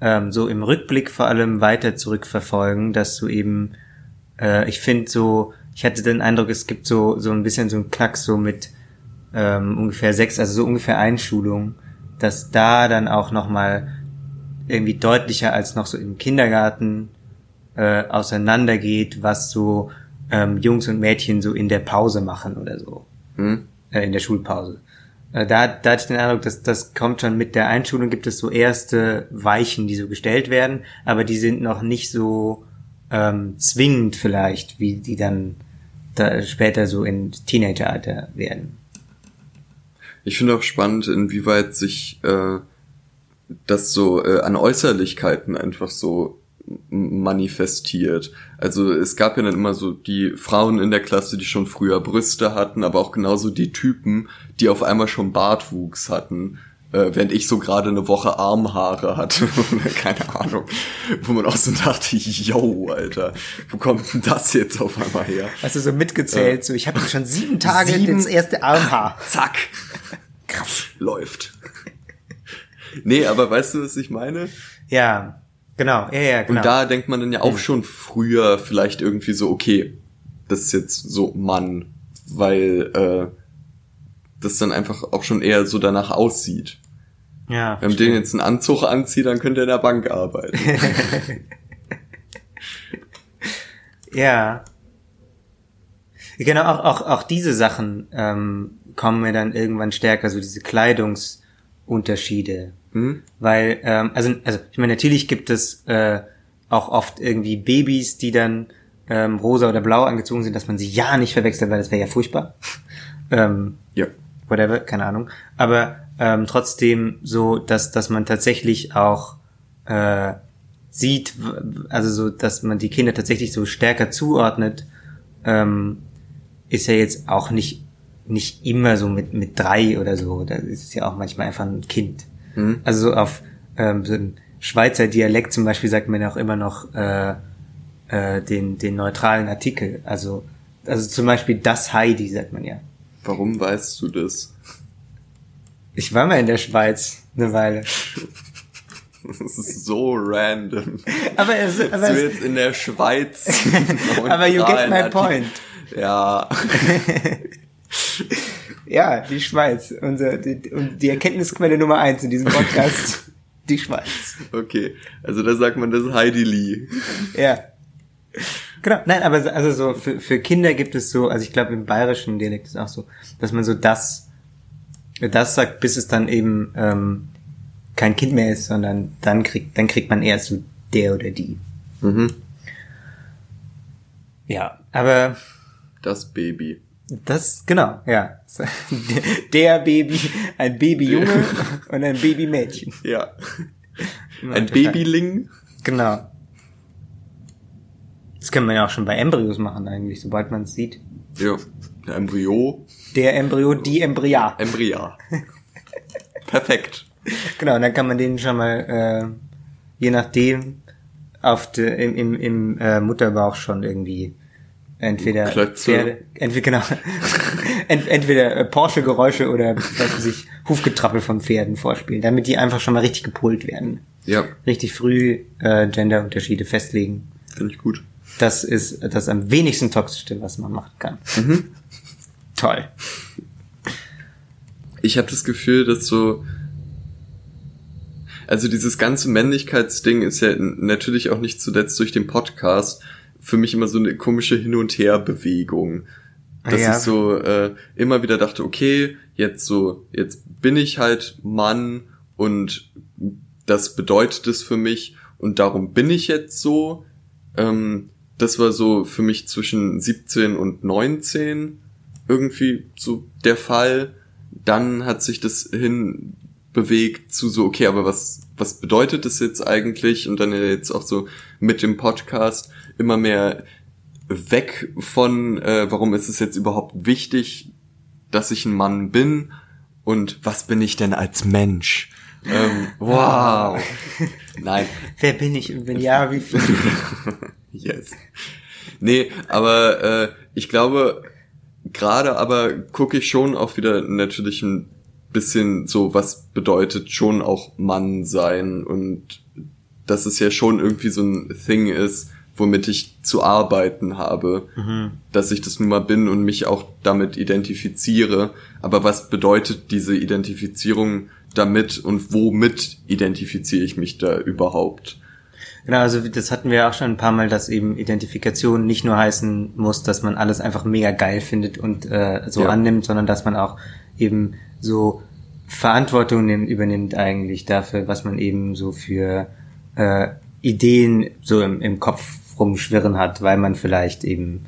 ähm, so im Rückblick vor allem weiter zurückverfolgen, dass du eben, äh, ich finde so, ich hatte den Eindruck, es gibt so so ein bisschen so einen Knack so mit ähm, ungefähr sechs, also so ungefähr Einschulung, dass da dann auch noch mal irgendwie deutlicher als noch so im Kindergarten äh, auseinandergeht, was so ähm, Jungs und Mädchen so in der Pause machen oder so Hm? äh, in der Schulpause. Äh, da, da hatte ich den Eindruck, dass das kommt schon mit der Einschulung, gibt es so erste Weichen, die so gestellt werden, aber die sind noch nicht so ähm, zwingend vielleicht, wie die dann da später so in Teenageralter werden. Ich finde auch spannend, inwieweit sich äh, das so äh, an Äußerlichkeiten einfach so manifestiert. Also es gab ja dann immer so die Frauen in der Klasse, die schon früher Brüste hatten, aber auch genauso die Typen, die auf einmal schon Bartwuchs hatten, äh, während ich so gerade eine Woche Armhaare hatte keine Ahnung, wo man auch so dachte, yo, Alter, wo kommt denn das jetzt auf einmal her? Also so mitgezählt, so ich habe schon sieben Tage Sieben- das erste Armhaar. Zack. Krass. Läuft. nee, aber weißt du, was ich meine? Ja, genau, ja, ja, genau. Und da denkt man dann ja auch schon früher vielleicht irgendwie so, okay, das ist jetzt so Mann, weil äh, das dann einfach auch schon eher so danach aussieht. ja, Wenn man den jetzt einen Anzug anzieht, dann könnte er in der Bank arbeiten. Ja. Genau, auch, auch, auch diese Sachen ähm, kommen mir dann irgendwann stärker, so diese Kleidungsunterschiede. Hm? Weil, ähm, also, also ich meine, natürlich gibt es äh, auch oft irgendwie Babys, die dann ähm, rosa oder blau angezogen sind, dass man sie ja nicht verwechselt, weil das wäre ja furchtbar. ähm, Ja. whatever, keine Ahnung. Aber ähm, trotzdem so, dass, dass man tatsächlich auch äh, sieht, also so, dass man die Kinder tatsächlich so stärker zuordnet, ähm, ist ja jetzt auch nicht nicht immer so mit mit drei oder so. Da ist es ja auch manchmal einfach ein Kind. Hm? Also so auf ähm, so ein Schweizer Dialekt zum Beispiel sagt man ja auch immer noch äh, äh, den den neutralen Artikel. Also also zum Beispiel das Heidi sagt man ja. Warum weißt du das? Ich war mal in der Schweiz eine Weile. Das ist so random. Aber es, es, jetzt in der Schweiz. aber you get my point. Ja. Ja, die Schweiz. Unser, die, und die Erkenntnisquelle Nummer eins in diesem Podcast. die Schweiz. Okay, also da sagt man das Heidi Lee. Ja. Genau, nein, aber so- also so für, für Kinder gibt es so, also ich glaube im bayerischen Dialekt ist auch so, dass man so das, das sagt, bis es dann eben ähm, kein Kind mehr ist, sondern dann kriegt, dann kriegt man erst so der oder die. Mhm. Ja, aber Das Baby. Das, genau, ja. Der Baby, ein Babyjunge und ein Babymädchen. Ja. Ein. Babyling. Genau. Das kann man ja auch schon bei Embryos machen eigentlich, sobald man es sieht. Ja. Der Embryo. Der Embryo, die Embrya. Embrya. Perfekt. Genau, und dann kann man den schon mal, äh, je nachdem, auf de, im, im, im äh, Mutterbauch schon irgendwie entweder Klötze. Pferde, entweder genau, ent, entweder äh, Porsche-Geräusche oder was weiß ich, Hufgetrappel von Pferden vorspielen, damit die einfach schon mal richtig gepolt werden. Ja, Richtig früh äh, Genderunterschiede festlegen. finde ich gut. Das ist das am wenigsten toxischste, was man machen kann. Toll. Ich habe das Gefühl, dass so also dieses ganze Männlichkeitsding ist ja natürlich auch nicht zuletzt durch den Podcast für mich immer so eine komische Hin- und Her-Bewegung. Dass Ja. ich so äh, immer wieder dachte, okay, jetzt so, jetzt bin ich halt Mann und das bedeutet es für mich und darum bin ich jetzt so. Ähm, das war so für mich zwischen 17 und 19 irgendwie so der Fall. Dann hat sich das hin bewegt zu so, okay, aber was, was bedeutet das jetzt eigentlich? Und dann jetzt auch so mit dem Podcast immer mehr weg von, äh, warum ist es jetzt überhaupt wichtig, dass ich ein Mann bin und was bin ich denn als Mensch? Ähm, wow. Nein, Wer bin ich und wenn ja, wie viel? Yes. Nee, aber äh, ich glaube, gerade aber gucke ich schon auch wieder natürlich ein bisschen so, was bedeutet schon auch Mann sein und dass es ja schon irgendwie so ein Thing ist, womit ich zu arbeiten habe, dass ich das nun mal bin und mich auch damit identifiziere. Aber was bedeutet diese Identifizierung damit und womit identifiziere ich mich da überhaupt? Genau, also das hatten wir auch schon ein paar Mal, dass eben Identifikation nicht nur heißen muss, dass man alles einfach mega geil findet und äh, so Ja. annimmt, sondern dass man auch eben so Verantwortung nimmt, übernimmt eigentlich dafür, was man eben so für äh, Ideen so im, im Kopf rumschwirren hat, weil man vielleicht eben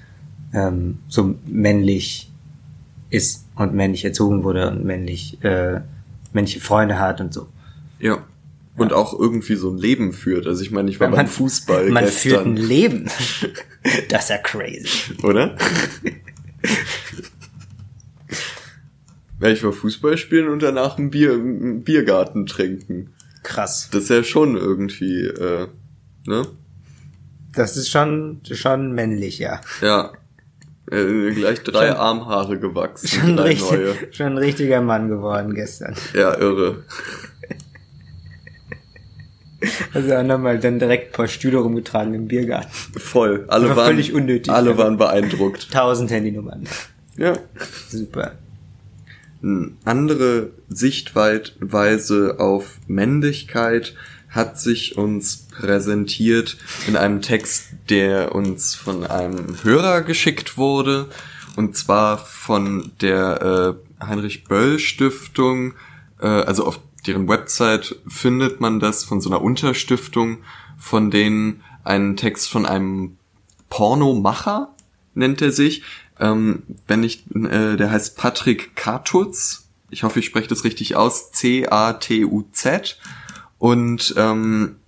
ähm, so männlich ist und männlich erzogen wurde und männlich äh, männliche Freunde hat und so. Ja. Und auch irgendwie so ein Leben führt. Also ich meine, ich war beim Fußball man führt ein gestern, Leben. das ist ja crazy. oder? ja, ich war Fußball spielen und danach ein Bier im Biergarten trinken. Krass. Das ist ja schon irgendwie, äh, ne? Das ist schon, schon männlich, ja. Ja. Äh, gleich drei Schon- Armhaare gewachsen, Schon, drei richtig, neue. schon ein richtiger Mann geworden gestern. Ja, irre. Also auch nochmal dann direkt ein paar Stühle rumgetragen im Biergarten. Voll. Alle war waren völlig unnötig. Alle waren beeindruckt. Tausend Handynummern. Ja. Super. Eine andere Sichtweise auf Männlichkeit hat sich uns präsentiert in einem Text, der uns von einem Hörer geschickt wurde, und zwar von der äh, Heinrich Böll Stiftung, äh, also auf deren Website findet man das von so einer Unterstiftung, von denen einen Text von einem Pornomacher nennt er sich. Ähm, wenn ich, äh, der heißt Patrick Katutz. Ich hoffe, ich spreche das richtig aus. C-A-T-U-Z. Und ähm,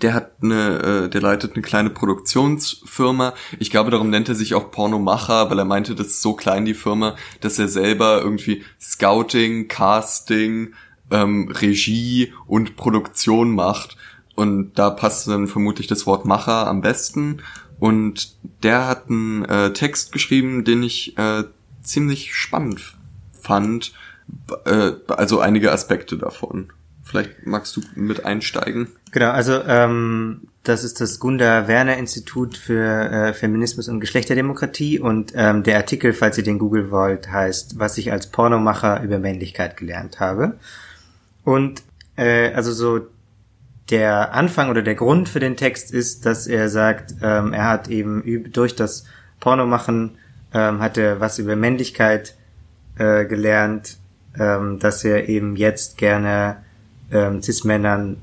der hat eine, äh, der leitet eine kleine Produktionsfirma. Ich glaube, darum nennt er sich auch Pornomacher, weil er meinte, das ist so klein die Firma, dass er selber irgendwie Scouting, Casting, ähm, Regie und Produktion macht. Und da passt dann vermutlich das Wort Macher am besten. Und der hat einen äh, Text geschrieben, den ich äh, ziemlich spannend fand. Äh, also einige Aspekte davon. Vielleicht magst du mit einsteigen. Genau, also ähm, das ist das Gunda Werner Institut für äh, Feminismus und Geschlechterdemokratie und ähm, der Artikel, falls ihr den Google wollt, heißt, was ich als Pornomacher über Männlichkeit gelernt habe. Und äh, also so der Anfang oder der Grund für den Text ist, dass er sagt, ähm, er hat eben durch das Pornomachen ähm, hat er was über Männlichkeit äh, gelernt, ähm, dass er eben jetzt gerne ähm, Cis-Männern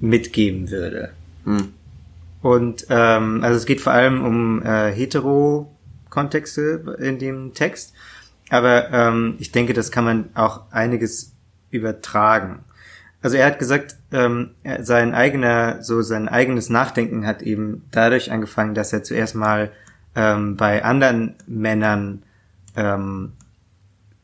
mitgeben würde. Hm. Und ähm, also es geht vor allem um äh, Hetero-Kontexte in dem Text, aber ähm, ich denke, das kann man auch einiges übertragen. Also er hat gesagt, ähm, sein eigener, so sein eigenes Nachdenken hat eben dadurch angefangen, dass er zuerst mal ähm, bei anderen Männern ähm,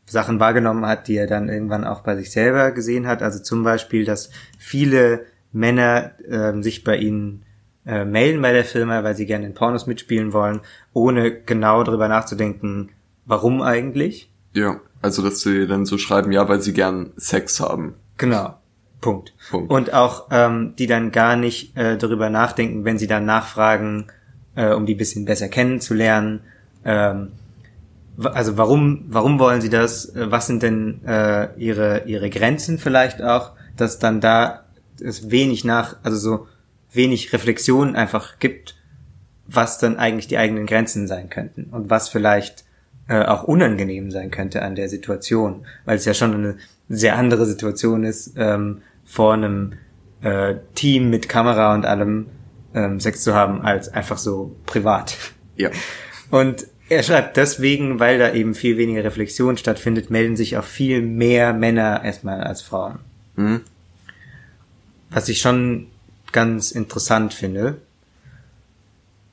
Sachen wahrgenommen hat, die er dann irgendwann auch bei sich selber gesehen hat. Also zum Beispiel, dass viele Männer ähm, sich bei ihnen äh, melden bei der Firma, weil sie gerne in Pornos mitspielen wollen, ohne genau darüber nachzudenken, warum eigentlich. Ja, also dass sie dann so schreiben, ja, weil sie gern Sex haben. Genau. Punkt. Punkt. Und auch ähm, die dann gar nicht äh, darüber nachdenken, wenn sie dann nachfragen, äh, um die bisschen besser kennenzulernen. Ähm, also warum, warum wollen sie das? Äh, Was sind denn äh, ihre ihre Grenzen vielleicht auch, dass dann da es wenig nach, also so wenig Reflexion einfach gibt, was dann eigentlich die eigenen Grenzen sein könnten und was vielleicht äh, auch unangenehm sein könnte an der Situation, weil es ja schon eine sehr andere Situation ist, ähm, vor einem äh, Team mit Kamera und allem ähm, Sex zu haben, als einfach so privat. Ja. Und er schreibt deswegen, weil da eben viel weniger Reflexion stattfindet, melden sich auch viel mehr Männer erstmal als Frauen. Mhm. Was ich schon ganz interessant finde.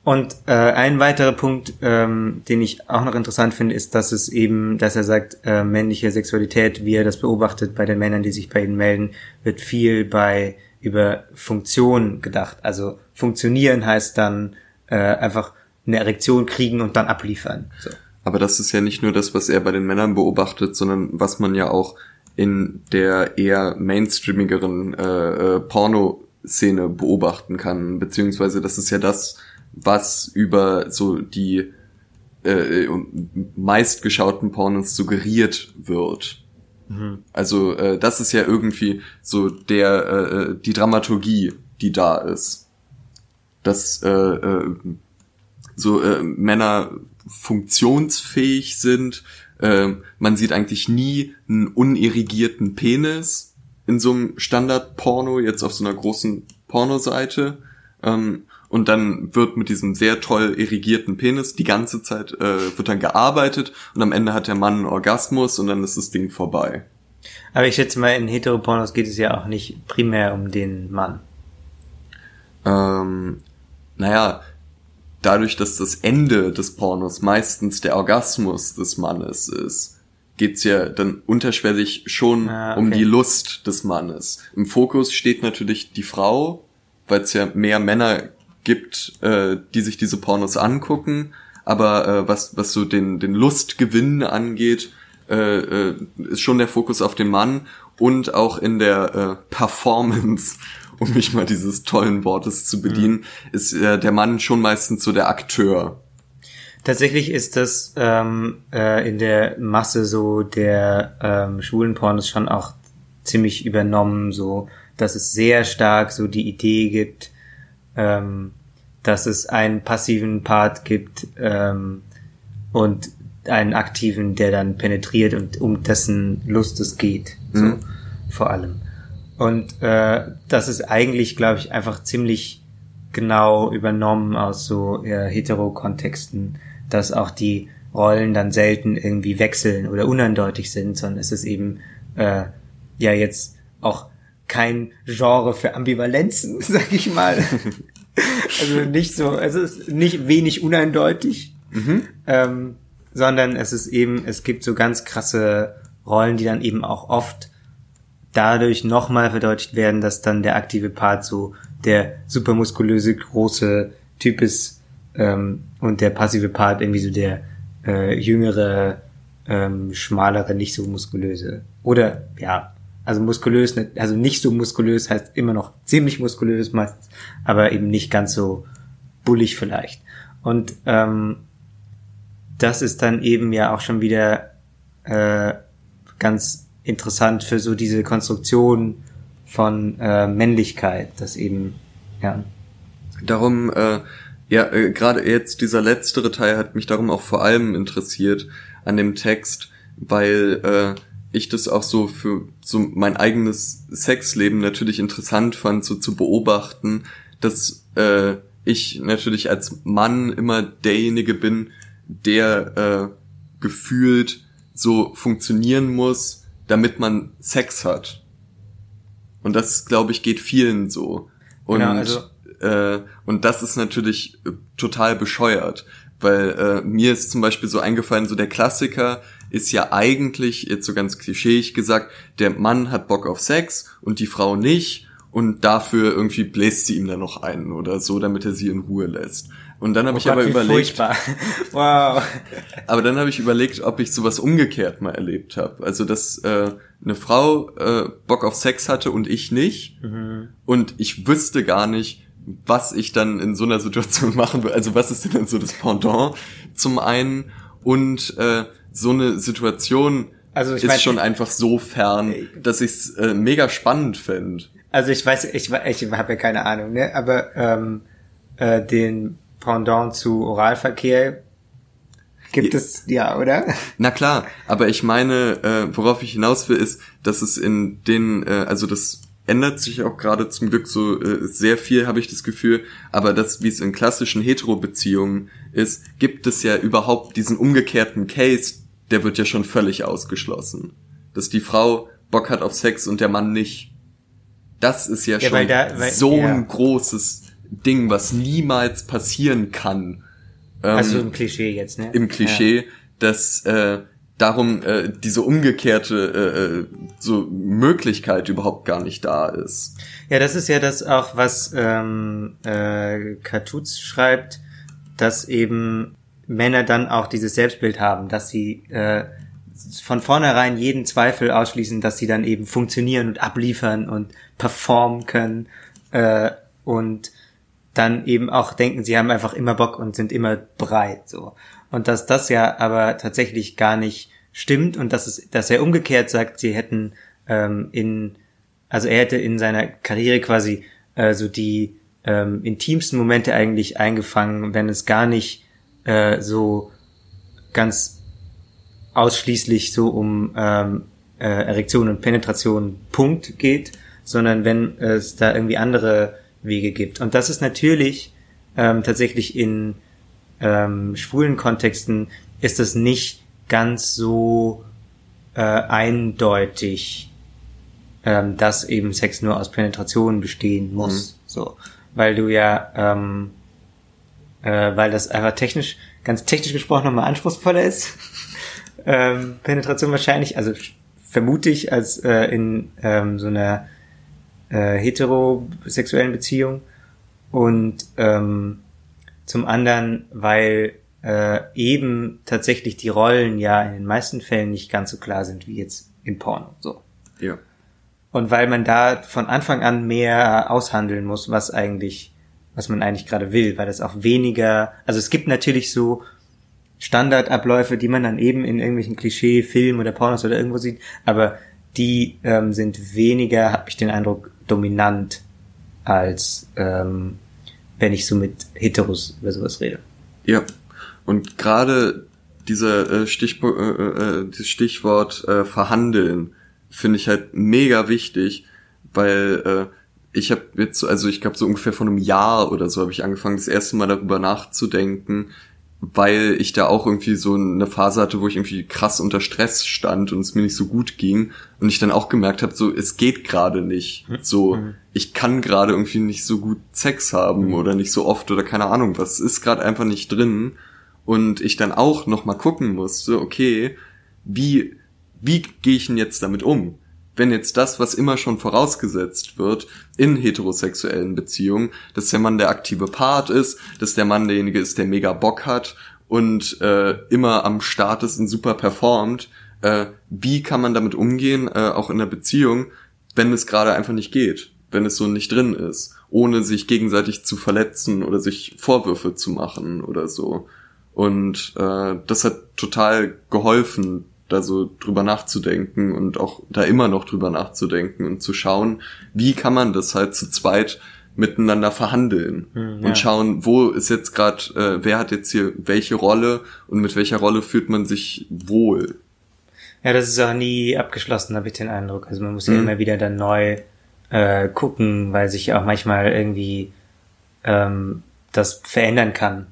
Und äh, ein weiterer Punkt, ähm, den ich auch noch interessant finde, ist, dass es eben, dass er sagt, äh, männliche Sexualität, wie er das beobachtet bei den Männern, die sich bei ihnen melden, wird viel bei über Funktion gedacht. Also funktionieren heißt dann äh, einfach eine Erektion kriegen und dann abliefern. So. Aber das ist ja nicht nur das, was er bei den Männern beobachtet, sondern was man ja auch in der eher mainstreamigeren äh, äh, Porno-Szene beobachten kann. Beziehungsweise das ist ja das, was über so die äh, meistgeschauten Pornos suggeriert wird. Also äh, das ist ja irgendwie so der äh, äh, die Dramaturgie, die da ist. Dass äh, äh, so äh, Männer funktionsfähig sind. Äh, man sieht eigentlich nie einen unirrigierten Penis in so einem Standard-Porno, jetzt auf so einer großen Pornoseite. Ähm, und dann wird mit diesem sehr toll irrigierten Penis die ganze Zeit äh, wird dann gearbeitet und am Ende hat der Mann einen Orgasmus und dann ist das Ding vorbei. Aber ich schätze mal, in Heteropornos geht es ja auch nicht primär um den Mann. ähm, naja, dadurch, dass das Ende des Pornos meistens der Orgasmus des Mannes ist, geht's ja dann unterschwellig schon Ah, um okay. die Lust des Mannes. Im Fokus steht natürlich die Frau, weil es ja mehr Männer gibt, äh, die sich diese Pornos angucken. Aber äh, was, was so den, den Lustgewinn angeht, äh, äh, ist schon der Fokus auf den Mann und auch in der äh, Performance, um mich mal dieses tollen Wortes zu bedienen, ist äh, der Mann schon meistens so der Akteur. Tatsächlich ist das ähm, äh, in der Masse so der ähm, schwulen Pornos schon auch ziemlich übernommen, so dass es sehr stark so die Idee gibt, ähm, dass es einen passiven Part gibt ähm, und einen aktiven, der dann penetriert und um dessen Lust es geht, so Mhm. vor allem. Und äh, das ist eigentlich, glaube ich, einfach ziemlich genau übernommen aus so eher Hetero-Kontexten, dass auch die Rollen dann selten irgendwie wechseln oder uneindeutig sind, sondern es ist eben äh, ja jetzt auch kein Genre für Ambivalenzen, sag ich mal. also nicht so, es ist nicht wenig uneindeutig, ähm, sondern es ist eben, es gibt so ganz krasse Rollen, die dann eben auch oft dadurch nochmal verdeutlicht werden, dass dann der aktive Part so der supermuskulöse große Typ ist ähm, und der passive Part irgendwie so der äh, jüngere, ähm, schmalere, nicht so muskulöse. Oder ja, also muskulös, nicht- also nicht so muskulös heißt immer noch ziemlich muskulös meistens, aber eben nicht ganz so bullig vielleicht. Und ähm, das ist dann eben ja auch schon wieder äh, ganz interessant für so diese Konstruktion von äh, Männlichkeit, das eben, ja. Darum, äh, ja, äh, gerade jetzt dieser letztere Teil hat mich darum auch vor allem interessiert an dem Text, weil äh, ich das auch so für so mein eigenes Sexleben natürlich interessant fand, so zu beobachten, dass äh, ich natürlich als Mann immer derjenige bin, der äh, gefühlt so funktionieren muss, damit man Sex hat. Und das, glaube ich, geht vielen so. Und, genau, also äh, und das ist natürlich äh, total bescheuert, weil äh, mir ist zum Beispiel so eingefallen, so der Klassiker ist ja eigentlich, jetzt so ganz klischeeig gesagt, der Mann hat Bock auf Sex und die Frau nicht und dafür irgendwie bläst sie ihm dann noch einen oder so, damit er sie in Ruhe lässt. Und dann habe oh ich Gott, aber überlegt, wow. aber dann habe ich überlegt, ob ich sowas umgekehrt mal erlebt habe. Also dass äh, eine Frau äh, Bock auf Sex hatte und ich nicht. Mhm. Und ich wüsste gar nicht, was ich dann in so einer Situation machen will. Also was ist denn dann so das Pendant zum einen und äh, so eine Situation also ich ist mein, schon einfach so fern, dass ich es äh, mega spannend fände. Also ich weiß, ich, ich habe ja keine Ahnung, ne? Aber ähm, äh, den Pendant zu Oralverkehr gibt es ja, oder? Na klar, aber ich meine, äh, worauf ich hinaus will, ist, dass es in den, äh, also das ändert sich auch gerade zum Glück so äh, sehr viel, habe ich das Gefühl, aber das, wie es in klassischen Hetero-Beziehungen ist, gibt es ja überhaupt diesen umgekehrten Case, der wird ja schon völlig ausgeschlossen. Dass die Frau Bock hat auf Sex und der Mann nicht. Das ist ja, ja schon da, weil, so ja. ein großes Ding, was niemals passieren kann. Ähm, also im Klischee jetzt, ne? Im Klischee, ja. dass äh, darum äh, diese umgekehrte äh, äh, so Möglichkeit überhaupt gar nicht da ist. Ja, das ist ja das auch, was ähm, äh, Katuz schreibt, dass eben Männer dann auch dieses Selbstbild haben, dass sie äh, von vornherein jeden Zweifel ausschließen, dass sie dann eben funktionieren und abliefern und performen können äh, und dann eben auch denken, sie haben einfach immer Bock und sind immer bereit, so. Und dass das ja aber tatsächlich gar nicht stimmt und dass es, dass er umgekehrt sagt, sie hätten ähm, in, also er hätte in seiner Karriere quasi äh, so die ähm, intimsten Momente eigentlich eingefangen, wenn es gar nicht äh, so ganz ausschließlich so um ähm, äh, Erektion und Penetration Punkt geht, sondern wenn es da irgendwie andere Wege gibt. Und das ist natürlich ähm, tatsächlich in ähm, schwulen Kontexten ist das nicht ganz so äh, eindeutig, ähm, dass eben Sex nur aus Penetration bestehen muss. Mhm. So, weil du ja, ähm, äh, weil das einfach technisch, ganz technisch gesprochen nochmal anspruchsvoller ist. ähm, Penetration wahrscheinlich, also vermute ich, als äh, in ähm, so einer äh, heterosexuellen Beziehung und ähm, zum anderen, weil äh, eben tatsächlich die Rollen ja in den meisten Fällen nicht ganz so klar sind wie jetzt im Porno. So. Ja. Und weil man da von Anfang an mehr aushandeln muss, was eigentlich, was man eigentlich gerade will, weil das auch weniger, also es gibt natürlich so Standardabläufe, die man dann eben in irgendwelchen Klischee-Filmen oder Pornos oder irgendwo sieht, aber die ähm, sind weniger, habe ich den Eindruck, dominant, als ähm, wenn ich so mit Heteros über sowas rede. Ja, und gerade dieser äh, Stichpo äh, äh, das Stichwort äh, verhandeln finde ich halt mega wichtig, weil äh, ich habe jetzt, also ich glaube so ungefähr vor einem Jahr oder so habe ich angefangen, das erste Mal darüber nachzudenken, weil ich da auch irgendwie so eine Phase hatte, wo ich irgendwie krass unter Stress stand und es mir nicht so gut ging und ich dann auch gemerkt habe, so es geht gerade nicht. Hm? So mhm. ich kann gerade irgendwie nicht so gut Sex haben mhm. oder nicht so oft oder keine Ahnung, was ist gerade einfach nicht drin und ich dann auch noch mal gucken musste, okay, wie wie gehe ich denn jetzt damit um? Wenn jetzt das, was immer schon vorausgesetzt wird in heterosexuellen Beziehungen, dass der Mann der aktive Part ist, dass der Mann derjenige ist, der mega Bock hat und äh, immer am Start ist und super performt, äh, wie kann man damit umgehen, äh, auch in der Beziehung, wenn es gerade einfach nicht geht, wenn es so nicht drin ist, ohne sich gegenseitig zu verletzen oder sich Vorwürfe zu machen oder so. Und äh, das hat total geholfen, da so drüber nachzudenken und auch da immer noch drüber nachzudenken und zu schauen, wie kann man das halt zu zweit miteinander verhandeln Hm, ja. und schauen, wo ist jetzt gerade, äh, wer hat jetzt hier welche Rolle und mit welcher Rolle fühlt man sich wohl. Ja, das ist auch nie abgeschlossen, habe ich den Eindruck. Also man muss ja Mhm. immer wieder dann neu äh, gucken, weil sich auch manchmal irgendwie ähm, das verändern kann.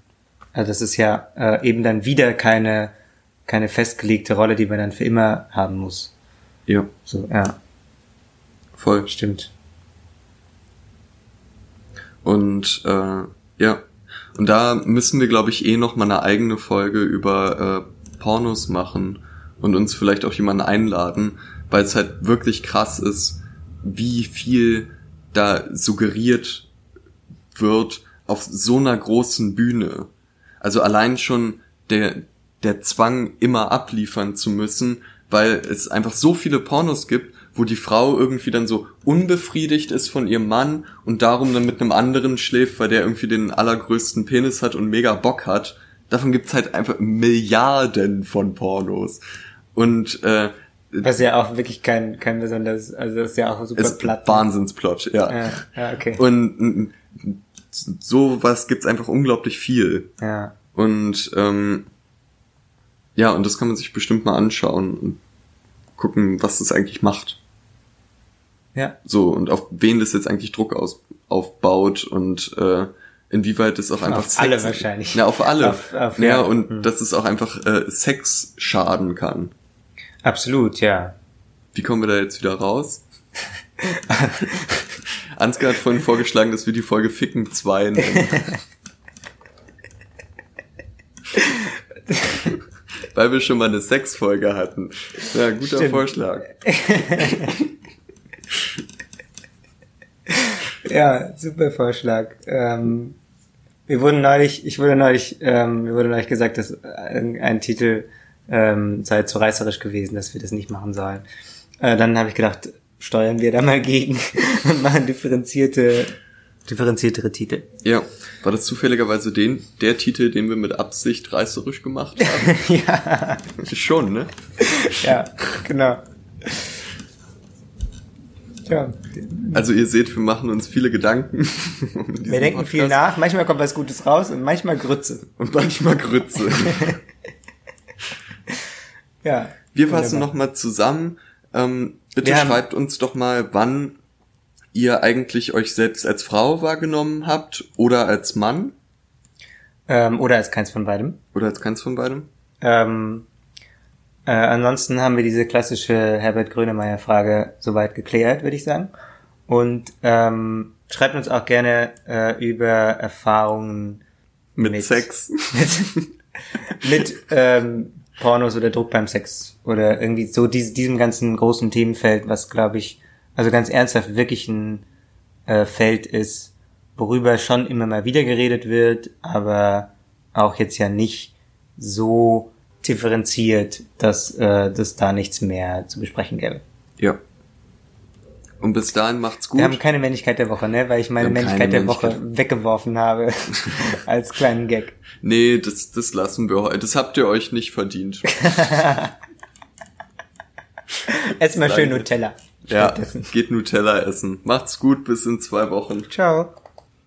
Also das ist ja äh, eben dann wieder keine keine festgelegte Rolle, die man dann für immer haben muss. Ja, So, ja, voll. stimmt. Und äh, ja, und da müssen wir, glaube ich, eh noch mal eine eigene Folge über äh, Pornos machen und uns vielleicht auch jemanden einladen, weil es halt wirklich krass ist, wie viel da suggeriert wird auf so einer großen Bühne. Also allein schon der, der Zwang, immer abliefern zu müssen, weil es einfach so viele Pornos gibt, wo die Frau irgendwie dann so unbefriedigt ist von ihrem Mann und darum dann mit einem anderen schläft, weil der irgendwie den allergrößten Penis hat und mega Bock hat. Davon gibt's halt einfach Milliarden von Pornos. Und äh, Was ja auch wirklich kein kein besonders, also das ist ja auch super ist platt. Wahnsinnsplot, ja. Ja, ja, okay. Und mm, so was gibt's einfach unglaublich viel. ja. Und ähm, ja, und das kann man sich bestimmt mal anschauen und gucken, was das eigentlich macht. Ja. So, und auf wen das jetzt eigentlich Druck aus, aufbaut und äh, inwieweit es auch einfach Auf alle wahrscheinlich. Ja, auf alle. Auf- auf- ja, ja. und Hm. dass es auch einfach äh, Sex schaden kann. Absolut, ja. Wie kommen wir da jetzt wieder raus? Ansgar hat vorhin vorgeschlagen, dass wir die Folge Ficken 2 nennen. Weil wir schon mal eine Sexfolge hatten. Ja, guter Stimmt. Vorschlag. Ja, super Vorschlag. Ähm, wir wurden neulich, ich wurde neulich, ähm, mir wurde neulich gesagt, dass ein, ein Titel ähm, sei zu reißerisch gewesen, dass wir das nicht machen sollen. Äh, dann habe ich gedacht, steuern wir da mal gegen und machen differenzierte, differenziertere Titel. Ja, war das zufälligerweise den, der Titel, den wir mit Absicht reißerisch gemacht haben? ja, Schon, ne? ja, genau. Ja, Also ihr seht, wir machen uns viele Gedanken. um wir denken viel Podcast. nach, manchmal kommt was Gutes raus und manchmal Grütze. Und manchmal Grütze. Ja. Wir fassen nochmal zusammen. Ähm, bitte Wir schreibt uns doch mal, wann ihr eigentlich euch selbst als Frau wahrgenommen habt oder als Mann Ähm, oder als keins von beidem. oder als keins von beidem. Ähm, äh, ansonsten haben wir diese klassische Herbert Grönemeyer-Frage soweit geklärt, würde ich sagen. Und ähm, schreibt uns auch gerne äh, über Erfahrungen Mit, Mit- Sex. mit, mit ähm, Pornos oder Druck beim Sex oder irgendwie so dies, diesem ganzen großen Themenfeld, was glaube ich, also ganz ernsthaft wirklich ein äh, Feld ist, worüber schon immer mal wieder geredet wird, aber auch jetzt ja nicht so differenziert, dass äh, das da nichts mehr zu besprechen gäbe. Ja. Und bis dahin macht's gut. Wir haben keine Männlichkeit der Woche, ne? Weil ich meine Männlichkeit der Woche Männlichkeit. weggeworfen habe als kleinen Gag. nee, das, das lassen wir heute. Das habt ihr euch nicht verdient. Ess mal schön. Nutella. Ja, geht Nutella essen. Macht's gut, bis in zwei Wochen. Ciao.